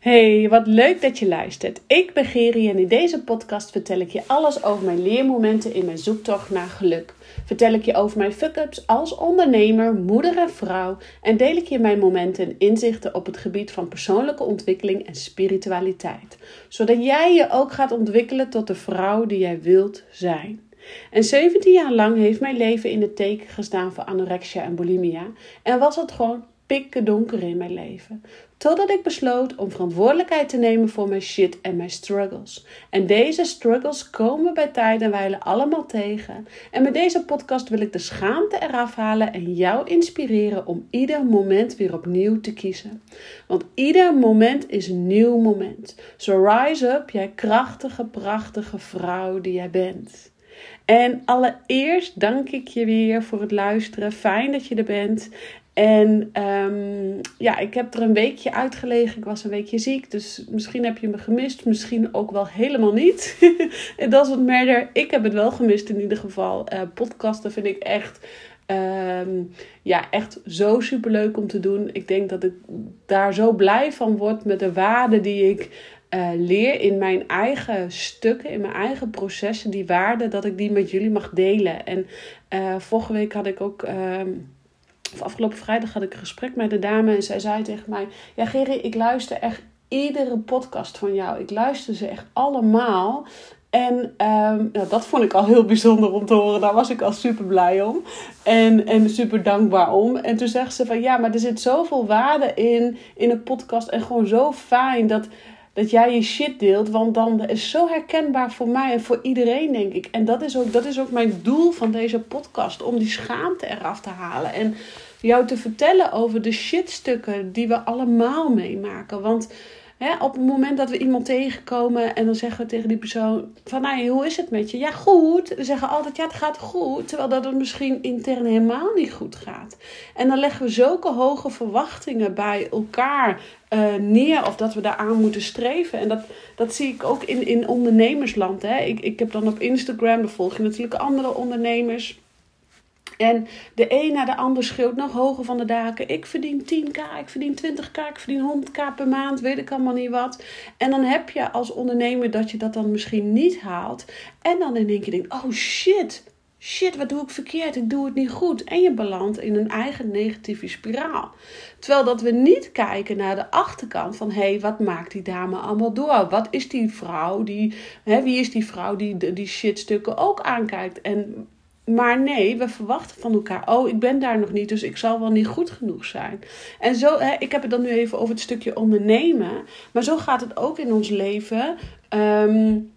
Hey, wat leuk dat je luistert. Ik ben Geri en in deze podcast vertel ik je alles over mijn leermomenten in mijn zoektocht naar geluk. Vertel ik je over mijn fuck-ups als ondernemer, moeder en vrouw en deel ik je mijn momenten en inzichten op het gebied van persoonlijke ontwikkeling en spiritualiteit. Zodat jij je ook gaat ontwikkelen tot de vrouw die jij wilt zijn. En 17 jaar lang heeft mijn leven in het teken gestaan voor anorexia en bulimia en was het gewoon pikken donker in mijn leven. Totdat ik besloot om verantwoordelijkheid te nemen voor mijn shit en mijn struggles. En deze struggles komen bij tijd en wijle allemaal tegen. En met deze podcast wil ik de schaamte eraf halen en jou inspireren om ieder moment weer opnieuw te kiezen. Want ieder moment is een nieuw moment. So rise up, jij krachtige, prachtige vrouw die jij bent. En allereerst dank ik je weer voor het luisteren. Fijn dat je er bent. En um, ja, ik heb er een weekje uitgelegen. Ik was een weekje ziek. Dus misschien heb je me gemist. Misschien ook wel helemaal niet. Het doesn't matter. Ik heb het wel gemist in ieder geval. Uh, podcasten vind ik echt... Um, ja, echt zo super leuk om te doen. Ik denk dat ik daar zo blij van word met de waarden die ik uh, leer in mijn eigen stukken, in mijn eigen processen, die waarden, dat ik die met jullie mag delen. En uh, vorige week had ik ook. Uh, of afgelopen vrijdag had ik een gesprek met de dame en zij zei tegen mij: Ja, Gerry, ik luister echt iedere podcast van jou. Ik luister ze echt allemaal. En um, nou, dat vond ik al heel bijzonder om te horen. Daar was ik al super blij om. En, en super dankbaar om. En toen zegt ze van ja, maar er zit zoveel waarde in, in een podcast. En gewoon zo fijn dat, dat jij je shit deelt. Want dan is zo herkenbaar voor mij en voor iedereen, denk ik. En dat is ook, dat is ook mijn doel van deze podcast. Om die schaamte eraf te halen. En jou te vertellen over de shitstukken die we allemaal meemaken. Want hè, op het moment dat we iemand tegenkomen en dan zeggen we tegen die persoon: van nou, hoe is het met je? Ja, goed. We zeggen altijd: ja, het gaat goed. Terwijl dat het misschien intern helemaal niet goed gaat. En dan leggen we zulke hoge verwachtingen bij elkaar uh, neer of dat we daaraan moeten streven. En dat, dat zie ik ook in, in ondernemersland. Hè. Ik, ik heb dan op Instagram, daar volg je natuurlijk andere ondernemers. En de een na de ander schreeuwt nog hoger van de daken. Ik verdien 10k, ik verdien 20k, ik verdien 100k per maand, weet ik allemaal niet wat. En dan heb je als ondernemer dat je dat dan misschien niet haalt. En dan in één keer denkt, oh shit, shit, wat doe ik verkeerd? Ik doe het niet goed. En je belandt in een eigen negatieve spiraal. Terwijl dat we niet kijken naar de achterkant van... hé, hey, wat maakt die dame allemaal door? Wat is die vrouw die... Hè, wie is die vrouw die die shitstukken ook aankijkt? En maar nee, we verwachten van elkaar. Oh, ik ben daar nog niet, dus ik zal wel niet goed genoeg zijn. En zo, hè, ik heb het dan nu even over het stukje ondernemen. Maar zo gaat het ook in ons leven. Um,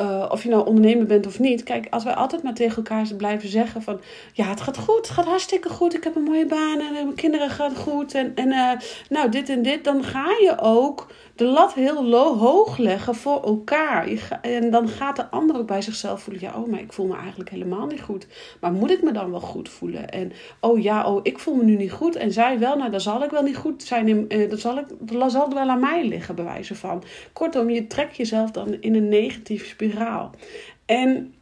uh, of je nou ondernemer bent of niet. Kijk, als wij altijd maar tegen elkaar blijven zeggen van... Ja, het gaat goed, het gaat hartstikke goed. Ik heb een mooie baan en mijn kinderen gaan goed. En, en uh, nou, dit en dit. Dan ga je ook de lat heel hoog leggen voor elkaar. En dan gaat de ander ook bij zichzelf voelen... Ja, oh, maar ik voel me eigenlijk helemaal niet goed. Maar moet ik me dan wel goed voelen? En oh ja, oh, ik voel me nu niet goed. En zij wel, nou, dan zal ik wel niet goed zijn. Uh, dan zal, ik, dan zal het wel aan mij liggen, bij wijze van. Kortom, je trekt jezelf dan in een negatieve spiraal. En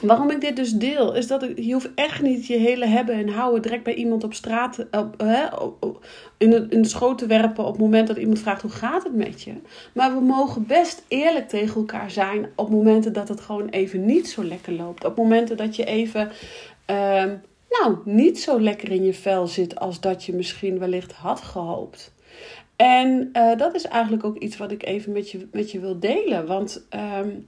waarom ik dit dus deel, is dat ik, je hoeft echt niet je hele hebben en houden direct bij iemand op straat op, hè, in, de, in de schoot te werpen op het moment dat iemand vraagt hoe gaat het met je. Maar we mogen best eerlijk tegen elkaar zijn op momenten dat het gewoon even niet zo lekker loopt. Op momenten dat je even uh, nou, niet zo lekker in je vel zit als dat je misschien wellicht had gehoopt. En uh, dat is eigenlijk ook iets wat ik even met je, met je wil delen. Want um,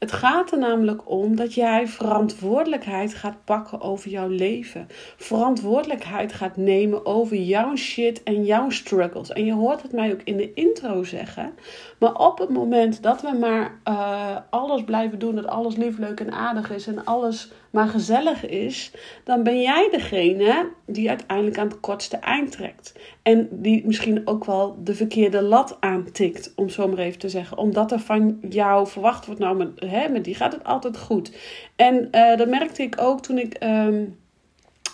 het gaat er namelijk om dat jij verantwoordelijkheid gaat pakken over jouw leven. Verantwoordelijkheid gaat nemen over jouw shit en jouw struggles. En je hoort het mij ook in de intro zeggen. Maar op het moment dat we maar uh, alles blijven doen, dat alles lief, leuk en aardig is en alles maar gezellig is, dan ben jij degene die uiteindelijk aan het kortste eind trekt. En die misschien ook wel de verkeerde lat aantikt, om zo maar even te zeggen. Omdat er van jou verwacht wordt, nou, met, hè, die gaat het altijd goed. En uh, dat merkte ik ook toen ik. Um,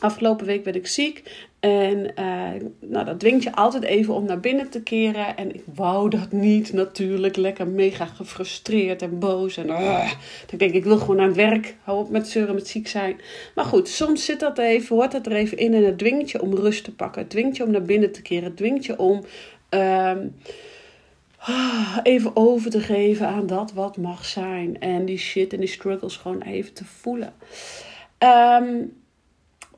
Afgelopen week werd ik ziek. En uh, nou, dat dwingt je altijd even om naar binnen te keren. En ik wou dat niet natuurlijk. Lekker mega gefrustreerd en boos. En uh, ik denk, ik wil gewoon aan werk. Hou op met zeuren, met ziek zijn. Maar goed, soms zit dat even, hoort dat er even in. En het dwingt je om rust te pakken. Het dwingt je om naar binnen te keren. Het dwingt je om... Uh, ah, even over te geven aan dat wat mag zijn. En die shit en die struggles gewoon even te voelen. Um,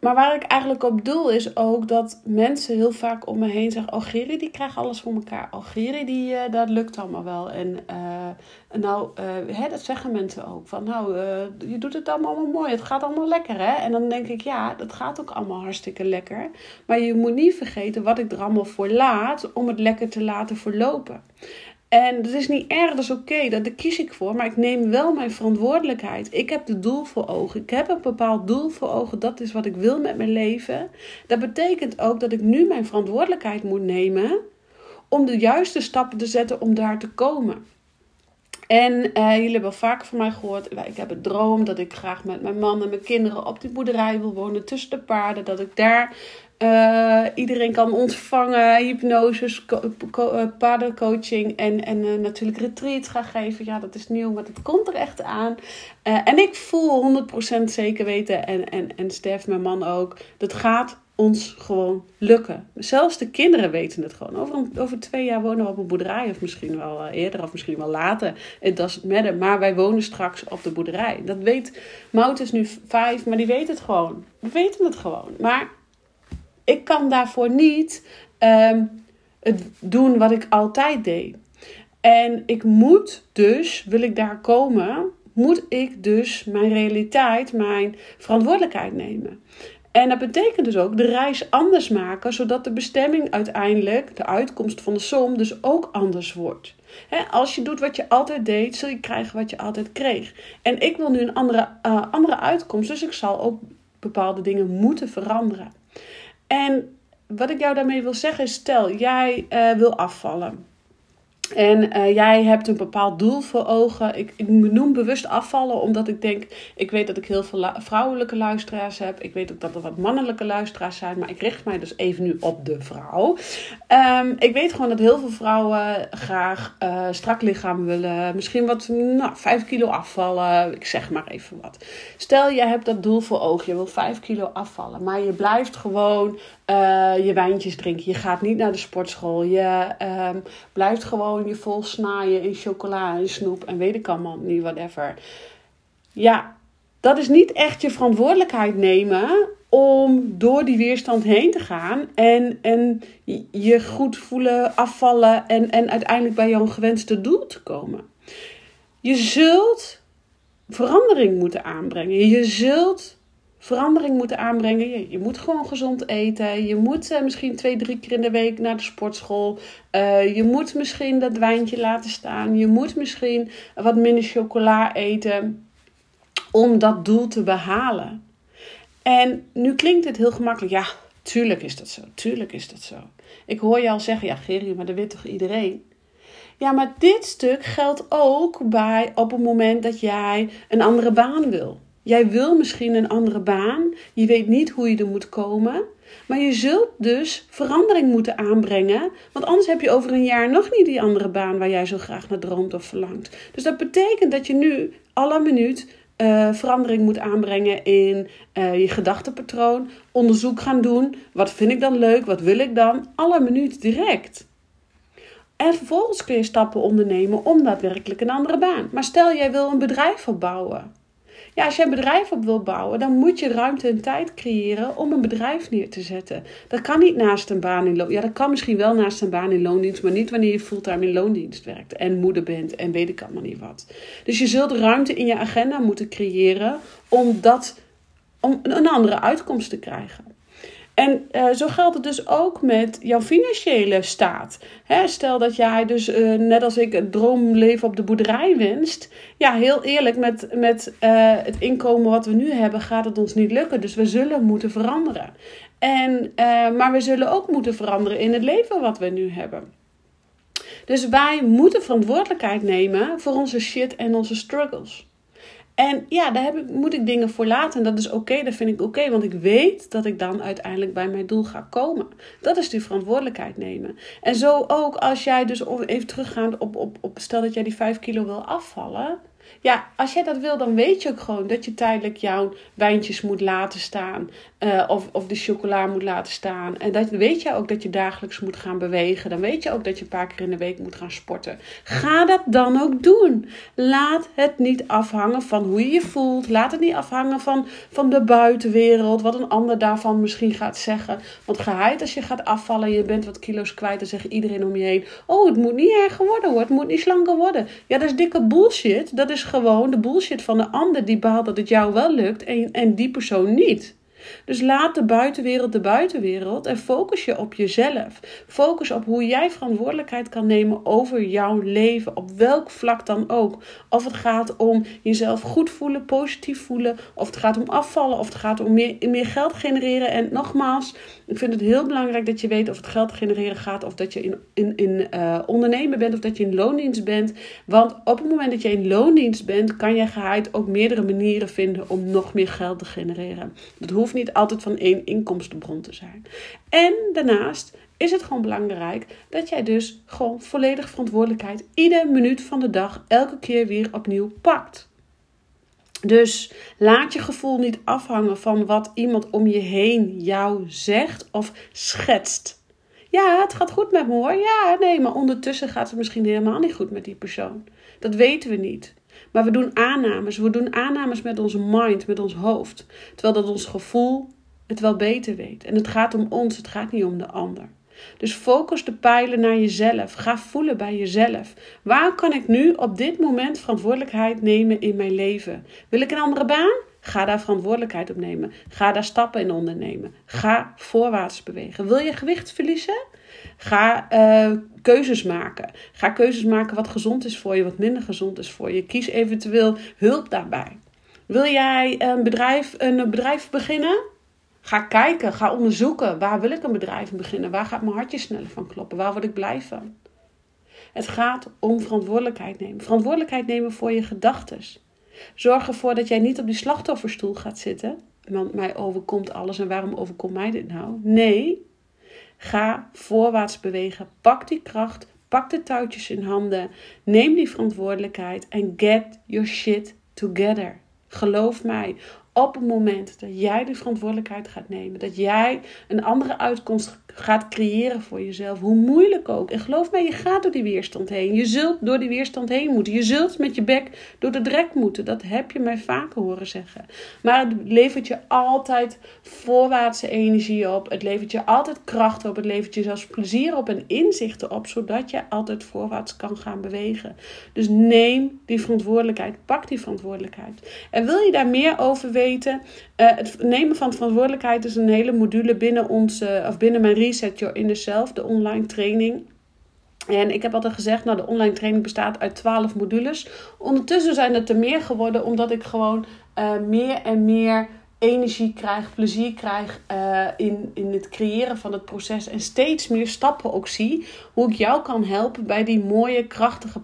maar waar ik eigenlijk op doel is ook dat mensen heel vaak om me heen zeggen: Oh, Geri, die krijgt alles voor elkaar. Oh, Geri, die, uh, dat lukt allemaal wel. En uh, nou, uh, hè, dat zeggen mensen ook. Van nou, je doet het allemaal mooi. Het gaat allemaal lekker, hè? En dan denk ik: Ja, dat gaat ook allemaal hartstikke lekker. Maar je moet niet vergeten wat ik er allemaal voor laat om het lekker te laten verlopen. En dat is niet erg, dat is oké, okay, daar kies ik voor. Maar ik neem wel mijn verantwoordelijkheid. Ik heb het doel voor ogen. Ik heb een bepaald doel voor ogen. Dat is wat ik wil met mijn leven. Dat betekent ook dat ik nu mijn verantwoordelijkheid moet nemen om de juiste stappen te zetten om daar te komen. En uh, jullie hebben vaak van mij gehoord, ik heb een droom dat ik graag met mijn man en mijn kinderen op die boerderij wil wonen tussen de paarden. Dat ik daar uh, iedereen kan ontvangen, hypnoses, eh, paardencoaching en, en uh, natuurlijk retreats gaan geven. Ja, dat is nieuw, maar dat komt er echt aan. en ik voel 100% zeker weten, en, en, en Stef, mijn man ook, dat gaat ons gewoon lukken. Zelfs de kinderen weten het gewoon. Over, over twee jaar wonen we op een boerderij, of misschien wel eerder, of misschien wel later. Het doesn't maar wij wonen straks op de boerderij. Dat weet, Mout is nu vijf, maar die weet het gewoon. We weten het gewoon. Maar ik kan daarvoor niet ehm, het doen wat ik altijd deed. En ik moet dus, wil ik daar komen, moet ik dus mijn realiteit, mijn verantwoordelijkheid nemen. En dat betekent dus ook de reis anders maken, zodat de bestemming uiteindelijk, de uitkomst van de som, dus ook anders wordt. als je doet wat je altijd deed, zul je krijgen wat je altijd kreeg. En ik wil nu een andere, uh, andere uitkomst, dus ik zal ook bepaalde dingen moeten veranderen. En wat ik jou daarmee wil zeggen is: stel, jij uh, wil afvallen. En uh, jij hebt een bepaald doel voor ogen. Ik, ik noem bewust afvallen, omdat ik denk, ik weet dat ik heel veel vrouwelijke luisteraars heb. Ik weet ook dat er wat mannelijke luisteraars zijn, maar ik richt mij dus even nu op de vrouw. Um, ik weet gewoon dat heel veel vrouwen graag uh, strak lichaam willen. Misschien wat, nou, 5 kilo afvallen. Ik zeg maar even wat. Stel, jij hebt dat doel voor ogen. Je wil 5 kilo afvallen, maar je blijft gewoon uh, je wijntjes drinken. Je gaat niet naar de sportschool. Je um, blijft gewoon je vol snaaien in chocola en snoep en weet ik allemaal niet, whatever. Ja, dat is niet echt je verantwoordelijkheid nemen om door die weerstand heen te gaan en, en je goed voelen, afvallen en, en uiteindelijk bij jouw gewenste doel te komen. Je zult verandering moeten aanbrengen. Je zult verandering moeten aanbrengen. Je, je moet gewoon gezond eten. Je moet uh, misschien twee, drie keer in de week naar de sportschool. Uh, je moet misschien dat wijntje laten staan. Je moet misschien wat minder chocola eten om dat doel te behalen. En nu klinkt het heel gemakkelijk. Ja, tuurlijk is dat zo. Tuurlijk is dat zo. Ik hoor je al zeggen, ja Gerrie, maar dat weet toch iedereen? Ja, maar dit stuk geldt ook bij op het moment dat jij een andere baan wil. Jij wil misschien een andere baan. Je weet niet hoe je er moet komen. Maar je zult dus verandering moeten aanbrengen. Want anders heb je over een jaar nog niet die andere baan waar jij zo graag naar droomt of verlangt. Dus dat betekent dat je nu alle minuut uh, verandering moet aanbrengen in uh, je gedachtenpatroon. Onderzoek gaan doen. Wat vind ik dan leuk? Wat wil ik dan? Alle minuut direct. En vervolgens kun je stappen ondernemen om daadwerkelijk een andere baan. Maar stel jij wil een bedrijf opbouwen. Ja, als je een bedrijf op wil bouwen, dan moet je ruimte en tijd creëren om een bedrijf neer te zetten. Dat kan niet naast een baan in loondienst. Ja, dat kan misschien wel naast een baan in loondienst, maar niet wanneer je fulltime in loondienst werkt en moeder bent en weet ik allemaal niet wat. Dus je zult ruimte in je agenda moeten creëren om, dat, om een andere uitkomst te krijgen. En uh, zo geldt het dus ook met jouw financiële staat. Hè, stel dat jij dus, uh, net als ik, het droomleven op de boerderij wenst. Ja, heel eerlijk, met, met uh, het inkomen wat we nu hebben, gaat het ons niet lukken. Dus we zullen moeten veranderen. En, maar we zullen ook moeten veranderen in het leven wat we nu hebben. Dus wij moeten verantwoordelijkheid nemen voor onze shit en onze struggles. En ja, daar heb moet ik dingen voor laten. En dat is oké, dat vind ik oké. want ik weet dat ik dan uiteindelijk bij mijn doel ga komen. Dat is die verantwoordelijkheid nemen. En zo ook als jij dus even teruggaand op, op, op stel dat jij die 5 kilo wil afvallen. Ja, als jij dat wil, dan weet je ook gewoon dat je tijdelijk jouw wijntjes moet laten staan. Uh, of, of de chocola moet laten staan. En dat weet je ook dat je dagelijks moet gaan bewegen. Dan weet je ook dat je een paar keer in de week moet gaan sporten. Ga dat dan ook doen. Laat het niet afhangen van hoe je je voelt. Laat het niet afhangen van, van de buitenwereld. Wat een ander daarvan misschien gaat zeggen. Want geheid als je gaat afvallen en je bent wat kilo's kwijt. Dan zegt iedereen om je heen. Oh, het moet niet erger worden hoor. Het moet niet slanker worden. Ja, dat is dikke bullshit. Dat is gewoon de bullshit van de ander die behaalt dat het jou wel lukt en, en die persoon niet. Dus laat de buitenwereld de buitenwereld en focus je op jezelf. Focus op hoe jij verantwoordelijkheid kan nemen over jouw leven, op welk vlak dan ook. Of het gaat om jezelf goed voelen, positief voelen, of het gaat om afvallen, of het gaat om meer, meer geld genereren. En nogmaals, ik vind het heel belangrijk dat je weet of het geld genereren gaat, of dat je in, in, in uh, ondernemen bent, of dat je in loondienst bent. Want op het moment dat je in loondienst bent, kan je geheid ook meerdere manieren vinden om nog meer geld te genereren. Dat hoeft niet altijd van één inkomstenbron te zijn. En daarnaast is het gewoon belangrijk dat jij dus gewoon volledig verantwoordelijkheid iedere minuut van de dag elke keer weer opnieuw pakt. Dus laat je gevoel niet afhangen van wat iemand om je heen jou zegt of schetst. Ja, het gaat goed met me hoor. Ja, nee, maar ondertussen gaat het misschien helemaal niet goed met die persoon. Dat weten we niet. Maar we doen aannames. We doen aannames met onze mind, met ons hoofd. Terwijl dat ons gevoel het wel beter weet. En het gaat om ons, het gaat niet om de ander. Dus focus de pijlen naar jezelf. Ga voelen bij jezelf. Waar kan ik nu op dit moment verantwoordelijkheid nemen in mijn leven? Wil ik een andere baan? Ga daar verantwoordelijkheid op nemen. Ga daar stappen in ondernemen. Ga voorwaarts bewegen. Wil je gewicht verliezen? Ga uh, keuzes maken. Ga keuzes maken wat gezond is voor je, wat minder gezond is voor je. Kies eventueel hulp daarbij. Wil jij een bedrijf, een bedrijf beginnen? Ga kijken, ga onderzoeken. Waar wil ik een bedrijf beginnen? Waar gaat mijn hartje sneller van kloppen? Waar word ik blij van? Het gaat om verantwoordelijkheid nemen. Verantwoordelijkheid nemen voor je gedachten. Zorg ervoor dat jij niet op die slachtofferstoel gaat zitten. Want mij overkomt alles en waarom overkomt mij dit nou? Nee, ga voorwaarts bewegen. Pak die kracht, pak de touwtjes in handen. Neem die verantwoordelijkheid en get your shit together. Geloof mij, op het moment dat jij de verantwoordelijkheid gaat nemen, dat jij een andere uitkomst gaat creëren voor jezelf, hoe moeilijk ook. En geloof mij, je gaat door die weerstand heen. Je zult door die weerstand heen moeten. Je zult met je bek door de drek moeten. Dat heb je mij vaker horen zeggen. Maar het levert je altijd voorwaartse energie op. Het levert je altijd kracht op. Het levert je zelfs plezier op en inzichten op, zodat je altijd voorwaarts kan gaan bewegen. Dus neem die verantwoordelijkheid. Pak die verantwoordelijkheid. En wil je daar meer over weten? Uh, het nemen van verantwoordelijkheid is een hele module binnen onze, of binnen mijn Reset Your Inner Self, de online training. En ik heb altijd gezegd, nou de online training bestaat uit 12 modules. Ondertussen zijn het er meer geworden, omdat ik gewoon uh, meer en meer energie krijg, plezier krijg uh, in, in het creëren van het proces. En steeds meer stappen ook zie hoe ik jou kan helpen bij die mooie, krachtige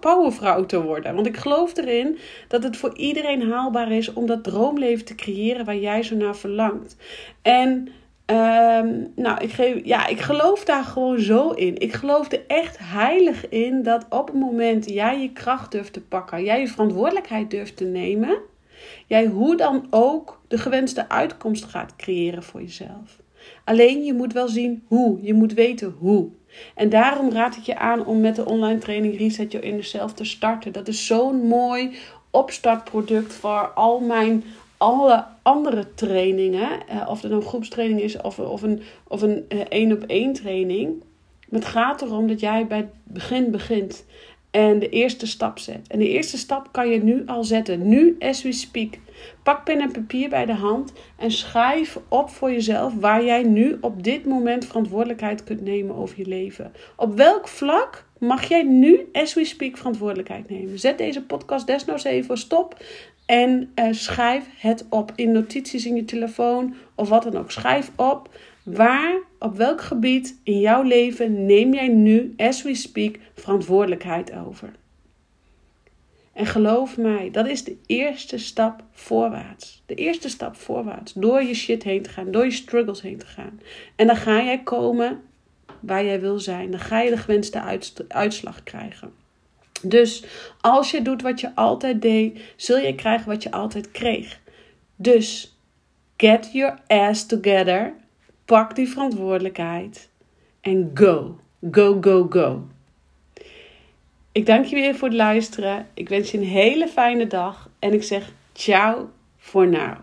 powervrouw te worden. Want ik geloof erin dat het voor iedereen haalbaar is om dat droomleven te creëren waar jij zo naar verlangt. En Um, nou, ik, geef, ja, ik geloof daar gewoon zo in. Ik geloof er echt heilig in dat op het moment jij je kracht durft te pakken, jij je verantwoordelijkheid durft te nemen, jij hoe dan ook de gewenste uitkomst gaat creëren voor jezelf. Alleen je moet wel zien hoe. Je moet weten hoe. En daarom raad ik je aan om met de online training Reset Your Inner Self te starten. Dat is zo'n mooi opstartproduct voor al mijn alle andere trainingen, eh, of het nou een groepstraining is of, of een of een één op één training. Het gaat erom dat jij bij het begin begint en de eerste stap zet. En de eerste stap kan je nu al zetten, nu as we speak. Pak pen en papier bij de hand en schrijf op voor jezelf waar jij nu op dit moment verantwoordelijkheid kunt nemen over je leven. Op welk vlak mag jij nu, as we speak, verantwoordelijkheid nemen? Zet deze podcast desnoods even stop en uh, schrijf het op in notities in je telefoon of wat dan ook. Schrijf op waar, op welk gebied in jouw leven neem jij nu, as we speak, verantwoordelijkheid over. En geloof mij, dat is de eerste stap voorwaarts. De eerste stap voorwaarts. Door je shit heen te gaan, door je struggles heen te gaan. En dan ga jij komen waar jij wil zijn. Dan ga je de gewenste uitslag krijgen. Dus als je doet wat je altijd deed, zul je krijgen wat je altijd kreeg. Dus Get your ass together. Pak die verantwoordelijkheid. En go. Go, go, go. Ik dank je weer voor het luisteren. Ik wens je een hele fijne dag. En ik zeg ciao voor now.